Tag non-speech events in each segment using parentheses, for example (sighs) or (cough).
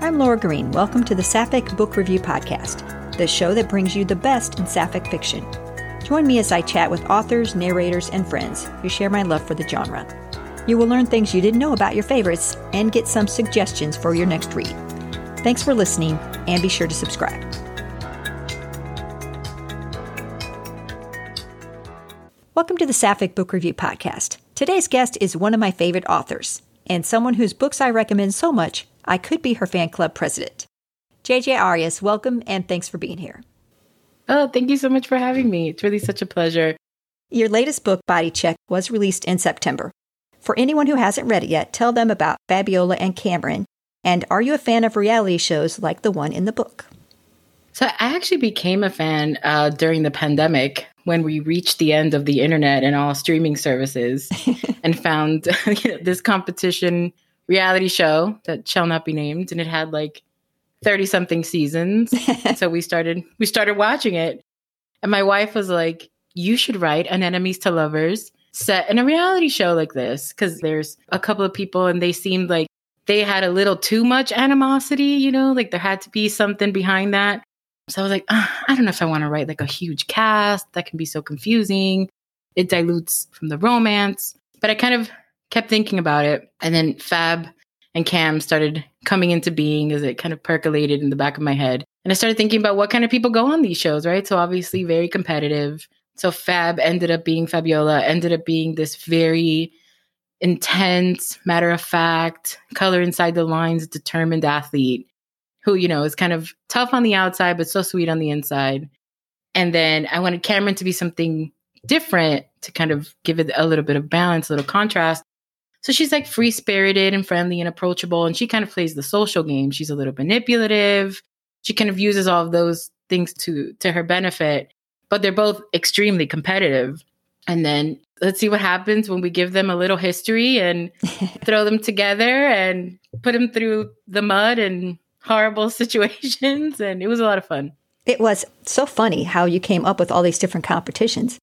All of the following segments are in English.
I'm Laura Green. Welcome to the Sapphic Book Review Podcast, the show that brings you the best in Sapphic fiction. Join me as I chat with authors, narrators, and friends who share my love for the genre. You will learn things you didn't know about your favorites and get some suggestions for your next read. Thanks for listening, and be sure to subscribe. Welcome to the Sapphic Book Review Podcast. Today's guest is one of my favorite authors, and someone whose books I recommend so much I could be her fan club president. JJ Arias, welcome and thanks for being here. Oh, thank you so much for having me. It's really such a pleasure. Your latest book, Body Check, was released in September. For anyone who hasn't read it yet, tell them about Fabiola and Cameron. And are you a fan of reality shows like the one in the book? So, I actually became a fan uh, during the pandemic when we reached the end of the internet and all streaming services (laughs) and found you (laughs) know, this competition reality show that shall not be named and it had like 30 something seasons. (laughs) So we started we started watching it. And my wife was like you should write an enemies to lovers set in a reality show like this. Because there's a couple of people and they seemed like they had a little too much animosity you know like there had to be something behind that. So i was like oh, i don't know if i want to write like a huge cast. That can be so confusing. It dilutes from the romance. But i kind of kept thinking about it. And then Fab and Cam started coming into being as it kind of percolated in the back of my head. And I started thinking about what kind of people go on these shows, right? So obviously very competitive. So Fab ended up being Fabiola, ended up being this very intense, matter of fact, color inside the lines, determined athlete who, you know, is kind of tough on the outside, but so sweet on the inside. And then I wanted Cameron to be something different to kind of give it a little bit of balance, a little contrast. So she's like free spirited and friendly and approachable. And she kind of plays the social game. She's a little manipulative. She kind of uses all of those things to to her benefit. But they're both extremely competitive. And then let's see what happens when we give them a little history and (laughs) throw them together and put them through the mud and horrible (laughs) situations. And it was a lot of fun. It was so funny how you came up with all these different competitions.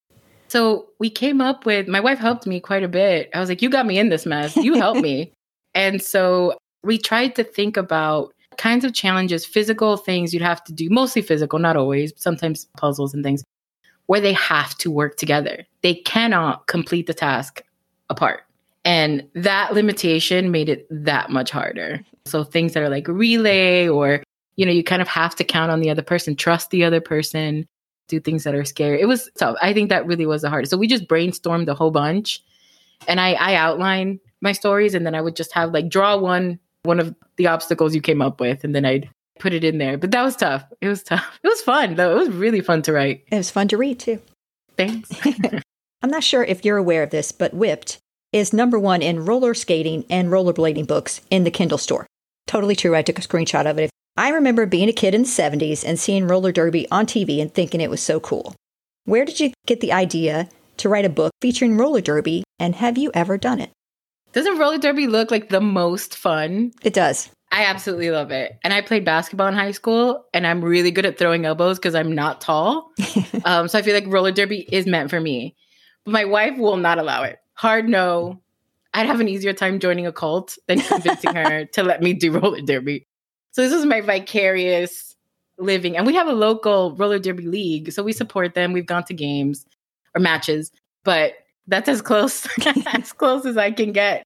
So we came up with, my wife helped me quite a bit. I was like, you got me in this mess. You helped me. (laughs) And so we tried to think about kinds of challenges, physical things you'd have to do, mostly physical, not always, sometimes puzzles and things, where they have to work together. They cannot complete the task apart. And that limitation made it that much harder. So things that are like relay or, you know, you kind of have to count on the other person, trust the other person do things that are scary. It was tough. I think that really was the hardest. So we just brainstormed a whole bunch and I, I outlined my stories and then I would just have like draw one, one of the obstacles you came up with, and then I'd put it in there. But that was tough. It was tough. (laughs) It was fun though. It was really fun to write. It was fun to read too. Thanks. (laughs) I'm not sure if you're aware of this, but Whipped is number one in roller skating and rollerblading books in the Kindle store. Totally true. I took a screenshot of it. I remember being a kid in the 70s and seeing roller derby on TV and thinking it was so cool. Where did you get the idea to write a book featuring roller derby, and have you ever done it? Doesn't roller derby look like the most fun? It does. I absolutely love it. And I played basketball in high school, and I'm really good at throwing elbows because I'm not tall. (laughs) um, so I feel like roller derby is meant for me. But my wife will not allow it. Hard no. I'd have an easier time joining a cult than convincing (laughs) her to let me do roller derby. So this is my vicarious living. And we have a local roller derby league. So we support them. We've gone to games or matches, but that's as close (laughs) as close as I can get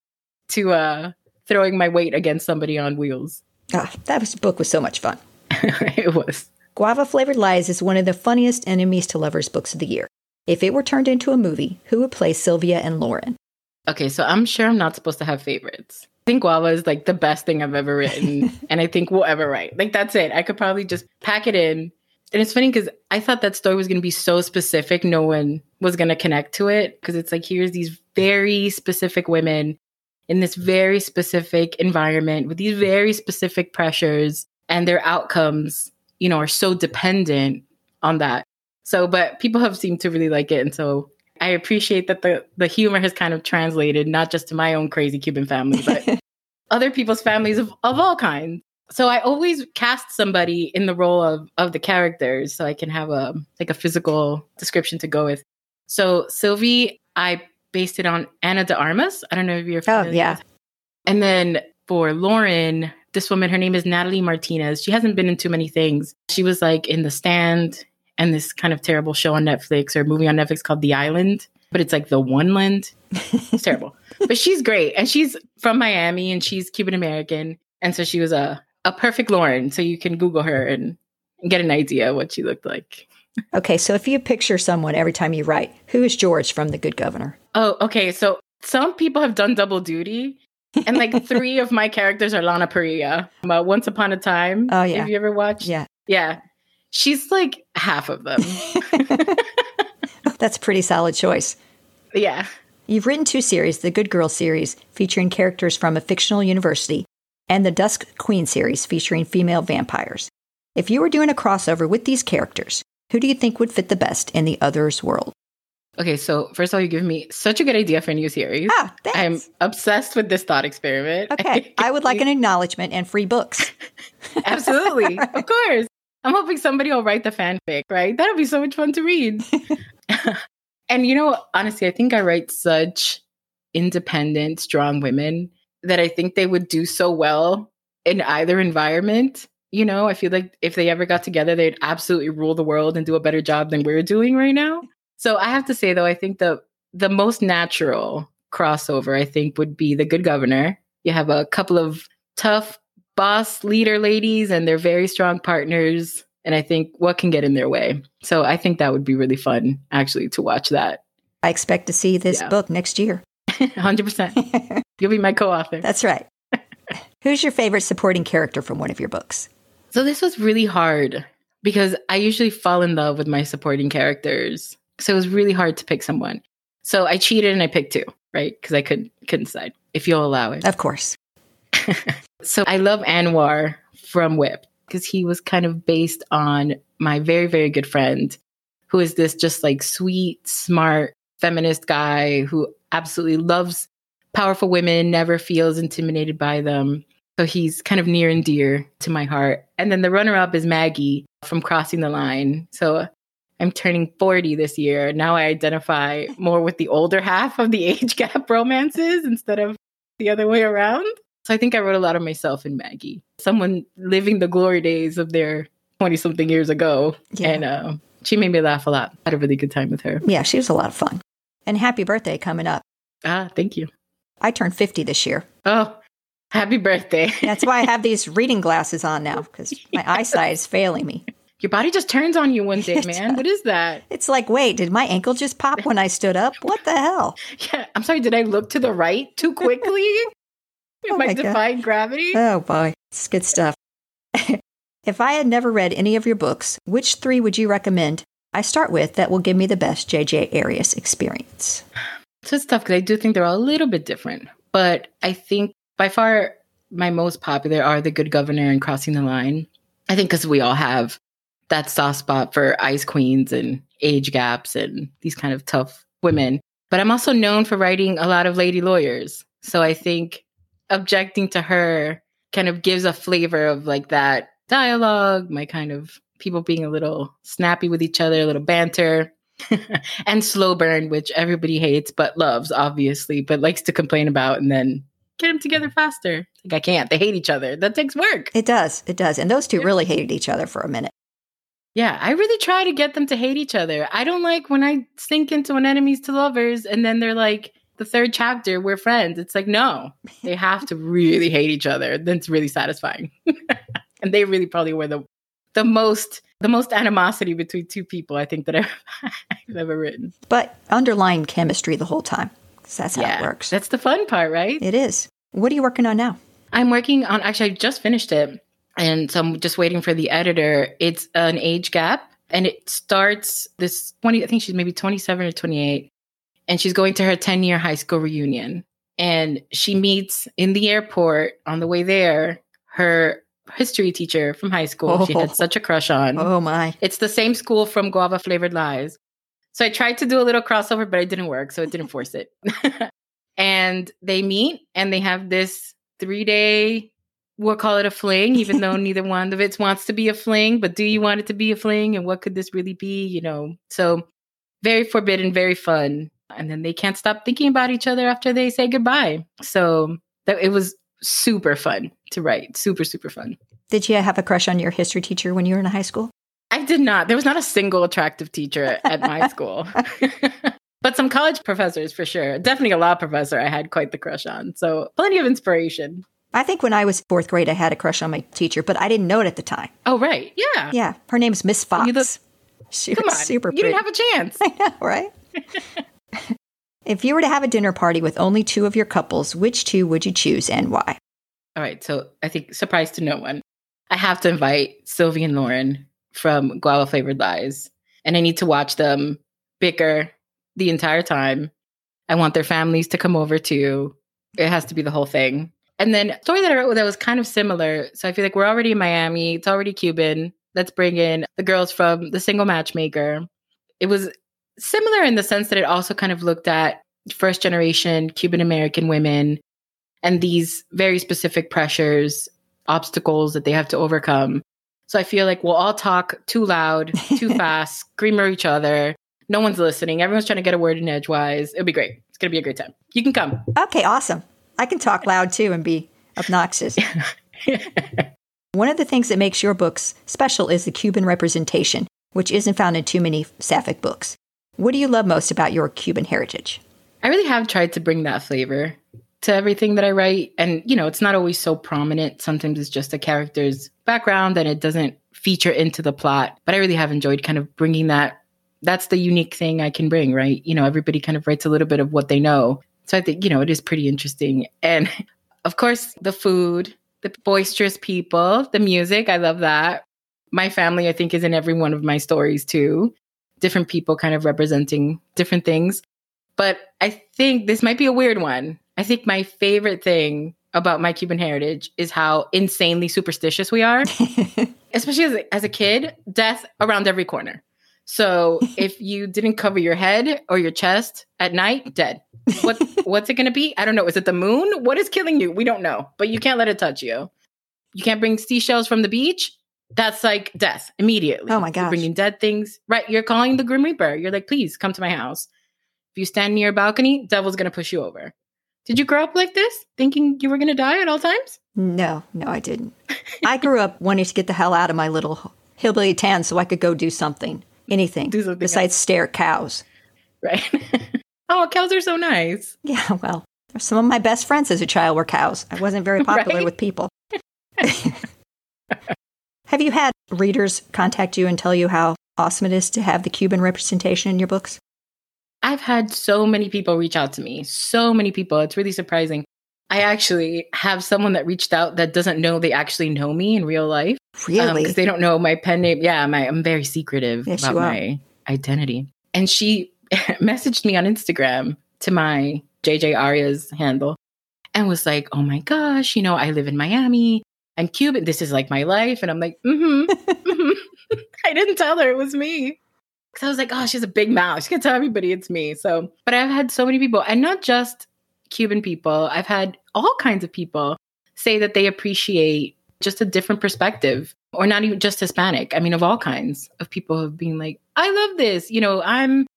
to uh throwing my weight against somebody on wheels. Ah, that was, book was so much fun. (laughs) it was. Guava Flavored Lies is one of the funniest enemies to lovers books of the year. If it were turned into a movie, who would play Sylvia and Lauren? Okay, so I'm sure I'm not supposed to have favorites think Guava is like the best thing I've ever written, (laughs) and I think we'll ever write. Like that's it. I could probably just pack it in. And it's funny because I thought that story was going to be so specific, no one was going to connect to it. Because it's like, here's these very specific women in this very specific environment with these very specific pressures, and their outcomes, you know, are so dependent on that. So, but people have seemed to really like it. And so I appreciate that the the humor has kind of translated not just to my own crazy Cuban family, but (laughs) other people's families of, of all kinds. So I always cast somebody in the role of of the characters so I can have a like a physical description to go with. So Sylvie, I based it on Ana de Armas. I don't know if you're oh, familiar. Oh yeah. And then for Lauren, this woman, her name is Natalie Martinez. She hasn't been in too many things. She was like in The Stand and this kind of terrible show on Netflix or movie on Netflix called The Island, but it's like The One Land. It's terrible. (laughs) but she's great. And she's from Miami and she's Cuban American. And so she was a, a perfect Lauren. So you can Google her and get an idea what she looked like. Okay, so if you picture someone every time you write, who is George from The Good Governor? Oh, okay. So some people have done double duty. and like (laughs) three of my characters are Lana Parrilla. Uh, Once Upon a Time. Oh, yeah. Have you ever watched? Yeah. Yeah. She's like half of them. (laughs) That's a pretty solid choice. yeah. You've written two series the Good Girl series, featuring characters from a fictional university, and the Dusk Queen series, featuring female vampires. If you were doing a crossover with these characters, who do you think would fit the best in the other's world? Okay, so first of all, you give me such a good idea for a new series. Ah, I'm obsessed with this thought experiment. Okay, I would like an (laughs) acknowledgement and free books. Absolutely. (laughs) Of course. I'm hoping somebody will write the fanfic, right? That'll be so much fun to read. (laughs) and you know, honestly, I think I write such independent, strong women that I think they would do so well in either environment. You know, I feel like if they ever got together, they'd absolutely rule the world and do a better job than we're doing right now. So I have to say though, I think the the most natural crossover I think would be the good governor. You have a couple of tough boss leader ladies and they're very strong partners. And I think what can get in their way. So I think that would be really fun actually to watch that. I expect to see this Yeah. book next year. (laughs) 100%. (laughs) You'll be my co-author. That's right. (laughs) Who's your favorite supporting character from one of your books? So this was really hard because I usually fall in love with my supporting characters. So it was really hard to pick someone. So I cheated and I picked two, right? Because I couldn't couldn't decide if you'll allow it. Of course. (laughs) So I love Anwar from Whip because he was kind of based on my very, very good friend who is this just like sweet, smart, feminist guy who absolutely loves powerful women, never feels intimidated by them. So he's kind of near and dear to my heart. And then the runner up is Maggie from Crossing the Line. So I'm turning 40 this year. Now I identify more with the older half of the (laughs) age gap romances instead of the other way around. So I think I wrote a lot of myself in Maggie, someone living the glory days of their 20 something years ago. Yeah. And uh, she made me laugh a lot. I had a really good time with her. Yeah, she was a lot of fun. And happy birthday coming up. Ah, thank you. I turned 50 this year. Oh, happy birthday. That's why I have these (laughs) reading glasses on now because my eyesight is failing me. Your body just turns on you one day, man. What is that? It's like, wait, did my ankle just pop when I stood up? What the hell? (laughs) Yeah, I'm sorry. Did I look to the right too quickly? Oh my God. defying gravity? Oh boy, it's good stuff. (laughs) if I had never read any of your books, which three would you recommend I start with that will give me the best JJ Arias experience? So it's tough because I do think they're all a little bit different. But I think by far my most popular are The Good Governor and Crossing the Line. I think because we all have that soft spot for ice queens and age gaps and these kind of tough women. But I'm also known for writing a lot of lady lawyers. So I think objecting to her kind of gives a flavor of like that dialogue, my kind of people being a little snappy with each other, a little banter. (laughs) and slow burn, which everybody hates but loves, obviously, but likes to complain about and then get them together faster. Like I can't. They hate each other. That takes work. It does, it does. And those two really hated each other for a minute. Yeah, I really try to get them to hate each other. I don't like when I sink into an enemies to lovers and then they're like the third chapter, we're friends. It's like, no, they have to really (laughs) hate each other. That's really satisfying. (laughs) and they really probably were the the most the most animosity between two people I think that I've, (laughs) I've ever written. But underlying chemistry the whole time. that's how it works. That's the fun part, right? It is. What are you working on now? I'm working on actually I just finished it and so I'm just waiting for the editor. It's an age gap and it starts this 20 I think she's maybe 27 or 28 and she's going to her 10 year high school reunion and she meets in the airport on the way there her history teacher from high school she Oh. had such a crush on. Oh my. It's the same school from Guava Flavored Lies. So I tried to do a little crossover, but it didn't work. So it didn't force it. (laughs) and they meet and they have this three day, we'll call it a fling, even though (laughs) neither one of it wants to be a fling. But do you want it to be a fling? And what could this really be? You know, so very forbidden, very fun. And then they can't stop thinking about each other after they say goodbye. So that it was super fun. to write. Super, super fun. Did you have a crush on your history teacher when you were in high school? I did not. There was not a single attractive teacher at my (laughs) school. (laughs) but some college professors for sure. Definitely a law professor I had quite the crush on. So plenty of inspiration. I think when I was fourth grade, I had a crush on my teacher, but I didn't know it at the time. Oh, right. Yeah. Yeah. Her name's Miss Fox. Look- she Come was on. super you pretty. didn't have a chance. (laughs) I know, right? If you were to have a dinner party with only two of your couples, which two would you choose and why? All right. So I think surprise to no one. I have to invite Sylvie and Lauren from Guava Flavored Lies. And I need to watch them bicker the entire time. I want their families to come over too. It has to be the whole thing. And then story that I wrote that was kind of similar. So I feel like we're already in Miami. It's already Cuban. Let's bring in the girls from the single matchmaker. It was similar in the sense that it also kind of looked at first generation Cuban American women and these very specific pressures, obstacles that they have to overcome. So I feel like we'll all talk too loud, too (laughs) fast, scream at each other. No one's listening. Everyone's trying to get a word in edgewise. It'll be great. It's going to be a great time. You can come. Okay, awesome. I can talk loud too and be obnoxious. (laughs) One of the things that makes your books special is the Cuban representation, which isn't found in too many Sapphic books. What do you love most about your Cuban heritage? I really have tried to bring that flavor to everything that I write. And, you know, it's not always so prominent. Sometimes it's just a character's background and it doesn't feature into the plot. But I really have enjoyed kind of bringing that. That's the unique thing I can bring, right? You know, everybody kind of writes a little bit of what they know. So I think, you know, it is pretty interesting. And (laughs) of course, the food, the boisterous people, the music, I love that. My family, I think, is in every one of my stories too. Different people kind of representing different things. But I think this might be a weird one. I think my favorite thing about my Cuban heritage is how insanely superstitious we are, (laughs) especially as a, as a kid, death around every corner. So (laughs) if you didn't cover your head or your chest at night, dead. What (laughs) what's it going to be? I don't know. Is it the moon? What is killing you? We don't know. But you can't let it touch you. You can't bring seashells from the beach. That's like death immediately. Oh my You're bringing dead things. Right. You're calling the Grim Reaper. You're like, please come to my house. If you stand near a balcony, devil's going to push you over. Did you grow up like this, thinking you were going to die at all times? No, no, I didn't. I grew up wanting to get the hell out of my little hillbilly town so I could go do something, anything, Do something besides stare at cows. Right. (laughs) oh, cows are so nice. Yeah, well, some of my best friends as a child were cows. I wasn't very (laughs) popular Right? with people. (laughs) have you had readers contact you and tell you how awesome it is to have the Cuban representation in your books? I've had so many people reach out to me. So many people. It's really surprising. I actually have someone that reached out that doesn't know they actually know me in real life. Um, really? Because they don't know my pen name. Yeah, my, I'm very secretive Yes, about my identity. And she (laughs) messaged me on Instagram to my JJ Arias handle and was like, oh my gosh, you know, I live in Miami. I'm Cuban. This is like my life. And I'm like, mm hmm. (laughs) I didn't tell her it was me. Because I was like, oh, she's a big mouth. She can tell everybody it's me. So, but I've had so many people, and not just Cuban people, I've had all kinds of people say that they appreciate just a different perspective, or not even just Hispanic. I mean, of all kinds of people have been like, I love this. You know, I'm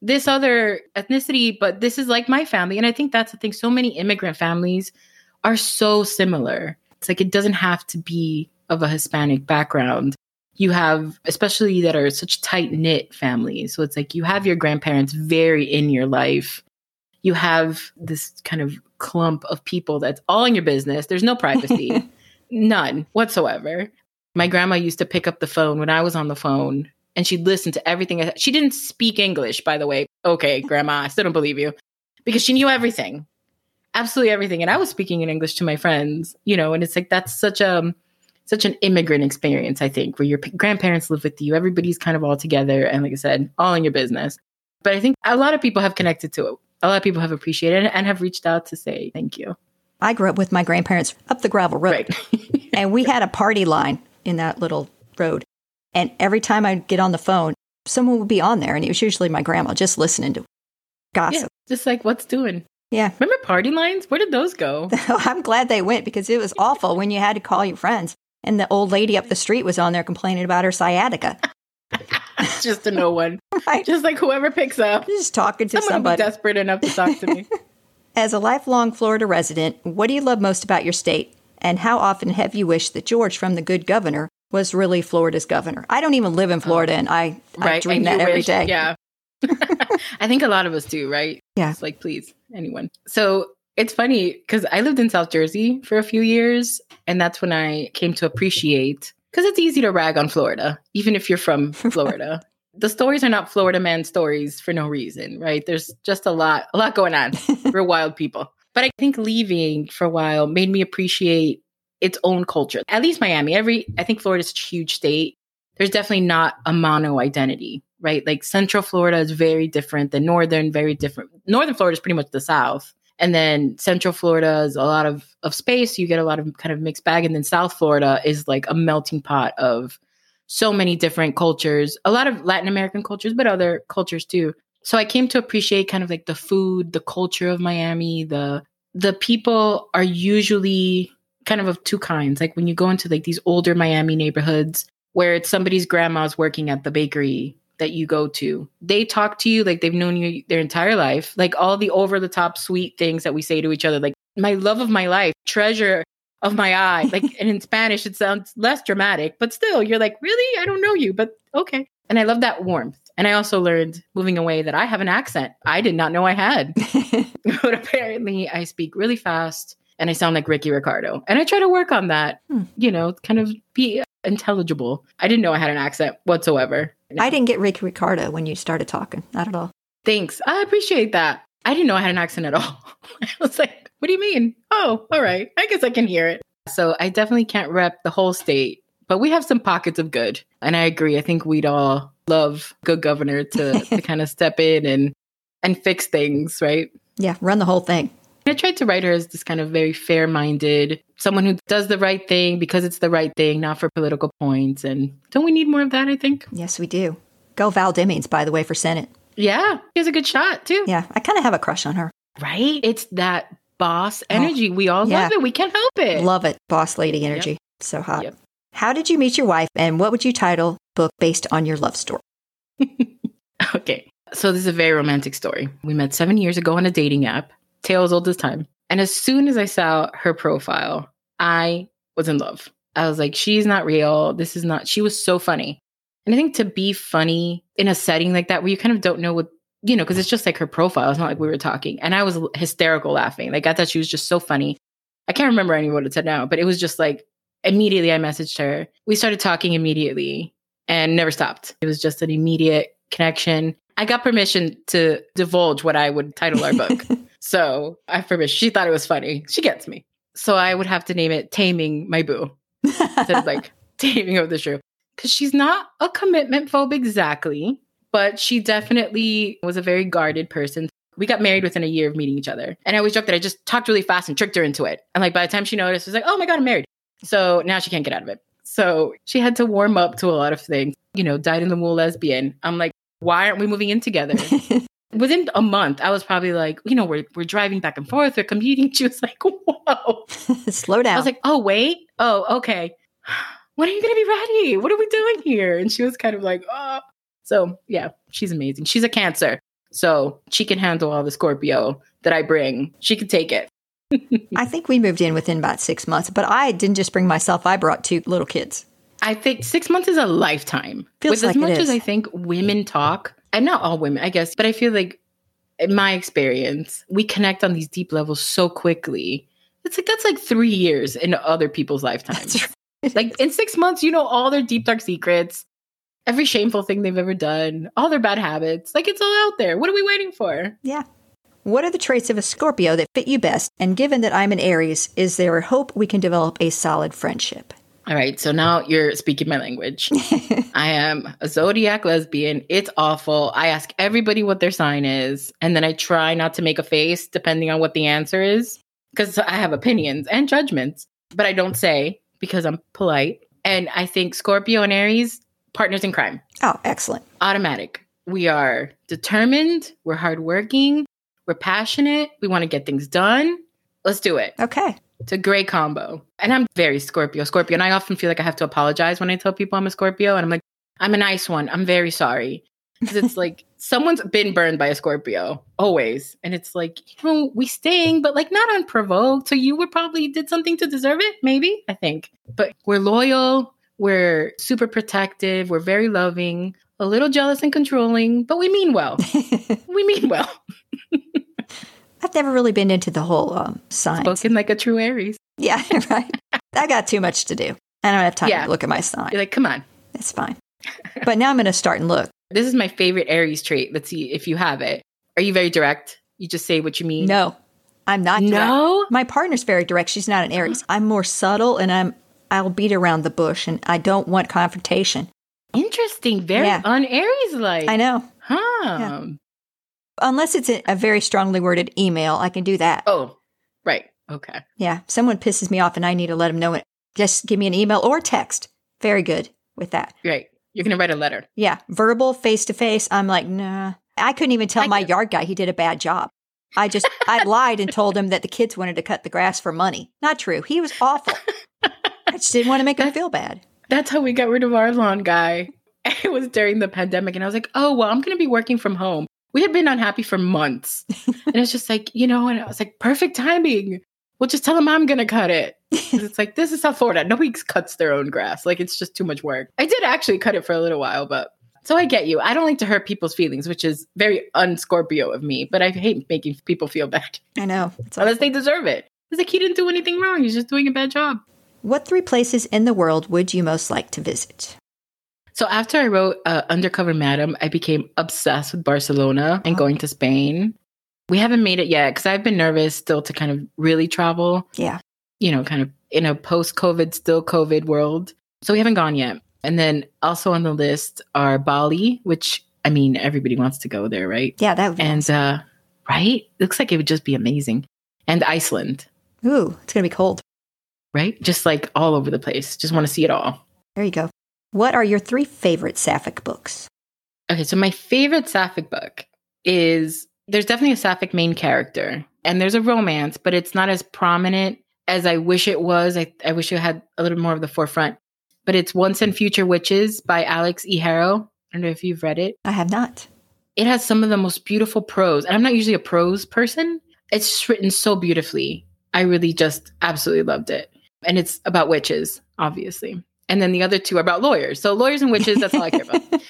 this other ethnicity, but this is like my family. And I think that's the thing. So many immigrant families are so similar. It's like it doesn't have to be of a Hispanic background. You have, especially that are such tight knit families. So it's like you have your grandparents very in your life. You have this kind of clump of people that's all in your business. There's no privacy, (laughs) none whatsoever. My grandma used to pick up the phone when I was on the phone and she'd listen to everything. She didn't speak English, by the way. Okay, grandma, I still don't believe you because she knew everything, absolutely everything. And I was speaking in English to my friends, you know, and it's like that's such a such an immigrant experience, I think, where your p- grandparents live with you, everybody's kind of all together, and like I said, all in your business. But I think a lot of people have connected to it. A lot of people have appreciated it and have reached out to say thank you. I grew up with my grandparents up the gravel road. Right. (laughs) and we had a party line in that little road. And every time I'd get on the phone, someone would be on there, and it was usually my grandma just listening to yeah. gossip. Just like what's doing. Yeah. Remember party lines? Where did those go? (laughs) Oh, I'm glad they went because it was awful when you had to call your friends. And the old lady up the street was on there complaining about her sciatica. (laughs) Just to no one. (laughs) Right? Just like whoever picks up. Just talking to Someone will be somebody. desperate enough to talk to me. As a lifelong Florida resident, what do you love most about your state? And how often have you wished that George from The Good Governor was really Florida's governor? I don't even live in oh. Florida, and I, I dream and that every wish- day. Yeah. (laughs) I think a lot of us do, right? Yeah. It's like, please, anyone. So it's funny because I lived in South Jersey for a few years, and that's when I came to appreciate because it's easy to rag on Florida, even if you're from (laughs) Florida. the stories are not Florida man stories for no reason, right? There's just a lot, a lot going on. (laughs) We're wild people. But I think leaving for a while made me appreciate its own culture. At least Miami. Every I think Florida's a huge state. There's definitely not a mono identity, right? Like Central Florida is very different than Northern, very different. Northern Florida is pretty much the South. And then Central Florida is a lot of, of space. You get a lot of kind of mixed bag. And then South Florida is like a melting pot of so many different cultures, a lot of Latin American cultures, but other cultures too. So I came to appreciate kind of like the food, the culture of Miami, the the people are usually kind of of two kinds. Like when you go into like these older Miami neighborhoods where it's somebody's grandma's working at the bakery that you go to. They talk to you like they've known you their entire life. Like all the over the top sweet things that we say to each other like my love of my life, treasure of my eye. Like (laughs) and in Spanish it sounds less dramatic, but still you're like, "Really? I don't know you, but okay." And I love that warmth. And I also learned moving away that I have an accent I did not know I had. (laughs) but apparently I speak really fast and I sound like Ricky Ricardo. And I try to work on that, Hmm. you know, kind of be intelligible. I didn't know I had an accent whatsoever. I didn't get Ricky Ricardo when you started talking. Not at all. Thanks. I appreciate that. I didn't know I had an accent at all. (laughs) I was like, what do you mean? Oh, all right. I guess I can hear it. So I definitely can't rep the whole state, but we have some pockets of good. And I agree. I think we'd all love good governor to, to (laughs) kind of step in and and fix things, right? Yeah, run the whole thing. I tried to write her as this kind of very fair minded, someone who does the right thing because it's the right thing, not for political points. And don't we need more of that? I think. Yes, we do. Go Val Demings, by the way, for Senate. Yeah, he has a good shot too. Yeah, I kind of have a crush on her. Right? It's that boss energy. Oh, we all Oh, yeah. love it. We can't help it. Love it. Boss lady energy. So hot. Yep. How did you meet your wife and what would you title book based on your love story? (laughs) okay. So this is a very romantic story. We met seven years ago on a dating app, tales old as time. And as soon as I saw her profile, I was in love. I was like, she's not real. This is not, she was so funny. And I think to be funny in a setting like that where you kind of don't know what, you know, because it's just like her profile. It's not like we were talking. And I was hysterical laughing. Like I thought she was just so funny. I can't remember any what it said now, but it was just like immediately I messaged her. We started talking immediately and never stopped. It was just an immediate connection. I got permission to divulge what I would title our book. (laughs) so I have permission. She thought it was funny. She gets me. So I would have to name it Taming My Boo instead of like (laughs) Taming of the Shrew. Because she's not a commitment phobe exactly, but she definitely was a very guarded person. We got married within a year of meeting each other. And I always joke that I just talked really fast and tricked her into it. And like by the time she noticed, it was like, oh my God, I'm married. So now she can't get out of it. So she had to warm up to a lot of things, you know, dyed in the wool lesbian. I'm like, why aren't we moving in together? (laughs) Within a month, I was probably like, you know, we're, we're driving back and forth, we're commuting. (laughs) She was like, whoa. (laughs) Slow down. I was like, oh, wait. Oh, okay. (sighs) When are you going to be ready? What are we doing here? And she was kind of like, oh. So, yeah, she's amazing. She's a cancer. So she can handle all the Scorpio that I bring. She can take it. I think we moved in within about six months, but I didn't just bring myself, I brought two little kids. I think six months is a lifetime. Feels With like as much as I think women talk, and not all women, I guess, but I feel like in my experience, we connect on these deep levels so quickly. It's like that's like three years in other people's lifetimes. Right. Like in six months, you know all their deep dark secrets, every shameful thing they've ever done, all their bad habits. Like it's all out there. What are we waiting for? Yeah. What are the traits of a Scorpio that fit you best? And given that I'm an Aries, is there a hope we can develop a solid friendship? All right, so now you're speaking my language. (laughs) I am a zodiac lesbian. It's awful. I ask everybody what their sign is, and then I try not to make a face depending on what the answer is because I have opinions and judgments, but I don't say because I'm polite. And I think Scorpio and Aries, partners in crime, Oh, excellent. automatic. We are determined, we're hardworking, we're passionate, we want to get things done. Let's do it. Okay. It's a great combo. And I'm very Scorpio, Scorpio. And I often feel like I have to apologize when I tell people I'm a Scorpio. And I'm like, I'm a nice one. I'm very sorry. Because it's (laughs) like someone's been burned by a Scorpio, always. And it's like, you know, we sting, but like not unprovoked. So you would probably did something to deserve it, maybe, I think. But we're loyal, we're super protective, we're very loving, a little jealous and controlling, but we mean well. (laughs) we mean well. (laughs) I've never really been into the whole um, signs. Spoken like a true Aries. Yeah, (laughs) right. I got too much to do. I don't have time Yeah. to look at my sign. You're like, come on. It's fine. but now I'm going to start and look. This is my favorite Aries trait. Let's see if you have it. Are you very direct? You just say what you mean? No, I'm not. direct. No? My partner's very direct. She's not an Aries. I'm more subtle and I'm I'll beat around the bush and I don't want confrontation. Interesting. Very Yeah. un-Aries like. I know. Huh. Unless it's a, a very strongly worded email, I can do that. Oh, right. Okay. Yeah. Someone pisses me off and I need to let them know it. Just give me an email or text. Very good with that. Right. You're going to write a letter. Yeah. Verbal, face to face. I'm like, nah. I couldn't even tell I my yard guy he did a bad job. I just, I (laughs) lied and told him that the kids wanted to cut the grass for money. Not true. He was awful. I just didn't want to make him feel bad. That's how we got rid of our lawn guy. (laughs) It was during the pandemic, and I was like, oh, well, I'm going to be working from home. We had been unhappy for months. (laughs) and it's just like, you know, and I was like, perfect timing. We'll just tell him I'm going to cut it. it's like, this is South Florida. Nobody cuts their own grass. Like, it's just too much work. I did actually cut it for a little while, but so I get you. I don't like to hurt people's feelings, which is very un-Scorpio of me, but I hate making people feel bad I know. Unless they deserve it. It's like he didn't do anything wrong. He's just doing a bad job. What three places in the world would you most like to visit? So after I wrote uh, Undercover Madam, I became obsessed with Barcelona and going to Spain. We haven't made it yet because I've been nervous still to kind of really travel, Yeah. you know, kind of in a post COVID, still COVID world. So we haven't gone yet. And then also on the list are Bali, which I mean, everybody wants to go there, right? Yeah, that would be And, awesome. uh, right? Looks like it would just be amazing. And Iceland, Ooh, it's going to be cold. right? Just like all over the place. Just want to see it all. There you go. What are your three favorite sapphic books? Okay, so my favorite sapphic book is there's definitely a sapphic main character and there's a romance, but it's not as prominent as I wish it was. I, I wish it had a little more of the forefront. But it's Once and Future Witches by Alix E. Harrow. I don't know if you've read it. I have not. It has some of the most beautiful prose. And I'm not usually a prose person. It's just written so beautifully. I really just absolutely loved it. And it's about witches, obviously. And then the other two are about lawyers. So lawyers and witches, that's all I care about. (laughs)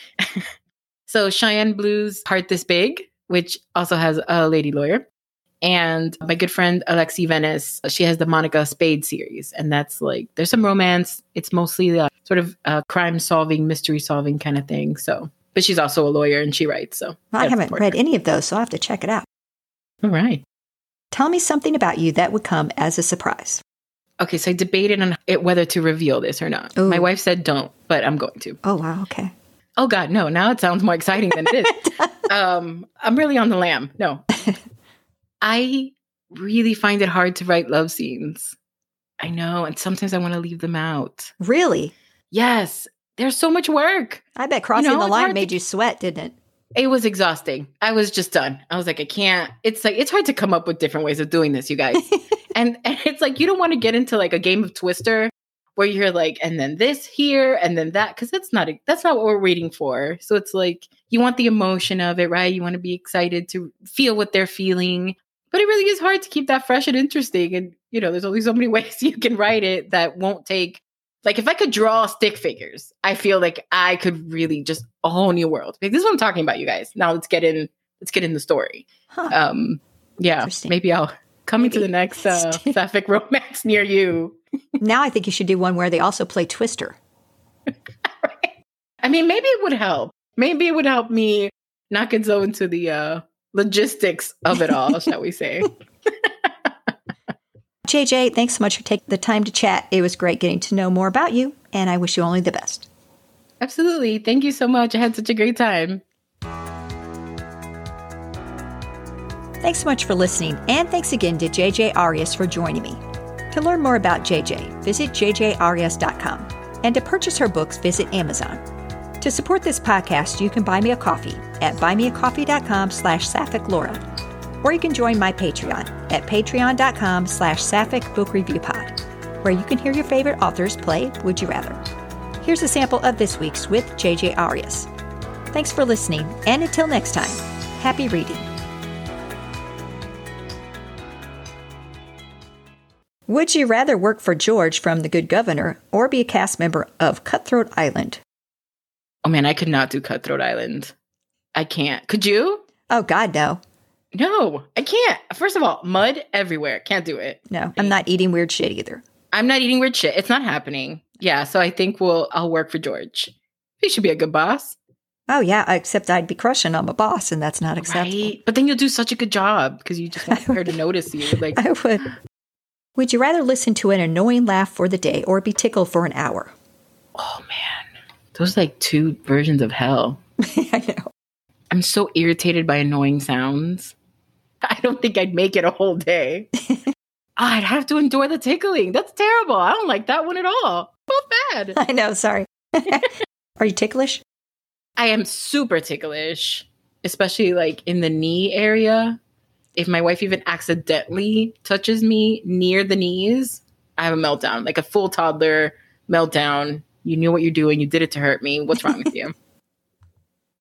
(laughs) so Cheyenne Blue's Heart This Big, which also has a lady lawyer. And my good friend Alexi Venice, she has the Monica Spade series. And that's like, there's some romance. It's mostly uh, sort of uh, crime solving, mystery solving kind of thing. So, but she's also a lawyer and she writes. So I haven't read her. any of those, so I'll have to check it out. All right. Tell me something about you that would come as a surprise. Okay, so I debated on it, whether to reveal this or not. Ooh. My wife said don't, but I'm going to. Oh, wow. Okay. Oh God, no! Now it sounds more exciting than it is. (laughs) um, I'm really on the lam. No, (laughs) I really find it hard to write love scenes. I know, and sometimes I want to leave them out. Really? Yes, there's so much work. I bet crossing know, the line hard to- made you sweat, didn't it? It was exhausting. I was just done. I was like, I can't. It's like it's hard to come up with different ways of doing this, you guys. (laughs) and and it's like you don't want to get into like a game of Twister where you're like, and then this here, and then that, because that's not that's not what we're waiting for. So it's like you want the emotion of it, right? You want to be excited to feel what they're feeling, but it really is hard to keep that fresh and interesting. And you know, there's only so many (laughs) ways you can write it that won't take. Like if I could draw stick figures, I feel like I could really just a whole new world. Like this is what I'm talking about, you guys. Now let's get in. Let's get in the story. Huh. Um, yeah, maybe I'll coming to the next uh, (laughs) sapphic romance near you. now I think you should do one where they also play Twister. (laughs) I mean, maybe it would help. Maybe it would help me not get so into the uh, logistics of it all, shall we say? (laughs) JJ, thanks so much for taking the time to chat. It was great getting to know more about you, and I wish you only the best. Absolutely. Thank you so much. I had such a great time. Thanks so much for listening, and thanks again to JJ Arias for joining me. To learn more about JJ, visit jjarias.com. And to purchase her books, visit Amazon. To support this podcast, you can buy me a coffee at buymeacoffee.com slash Sapphic Laura. Or you can join my Patreon at patreon.com slash Sapphic Book Review Pod, where you can hear your favorite authors play Would You Rather. Here's a sample of this week's with JJ Arias. Thanks for listening, and until next time, happy reading. Would you rather work for George from The Good Governor or be a cast member of Cutthroat Island? Oh man, I could not do Cutthroat Island. I can't. Could you? Oh, God, no. No, I can't. First of all, mud everywhere. Can't do it. No, I'm not eating weird shit either. I'm not eating weird shit. It's not happening. Yeah, so I think we'll I'll work for George. He should be a good boss. Oh, yeah, except I'd be crushing on a boss, and that's not acceptable. Right? But then you'll do such a good job because you just want her to notice you. (laughs) Like I would. Would you rather listen to an annoying laugh for the day or be tickled for an hour? Oh man. Those are like two versions of hell. (laughs) I know. I'm so irritated by annoying sounds. (laughs) I don't think I'd make it a whole day. (laughs) I'd have to endure the tickling. That's terrible. I don't like that one at all. Both bad. (laughs) I know, sorry. Are you ticklish? I am super ticklish, especially like in the knee area. If my wife even accidentally touches me near the knees, I have a meltdown, like a full toddler meltdown. You knew what you're doing. You did it to hurt me. What's wrong with you?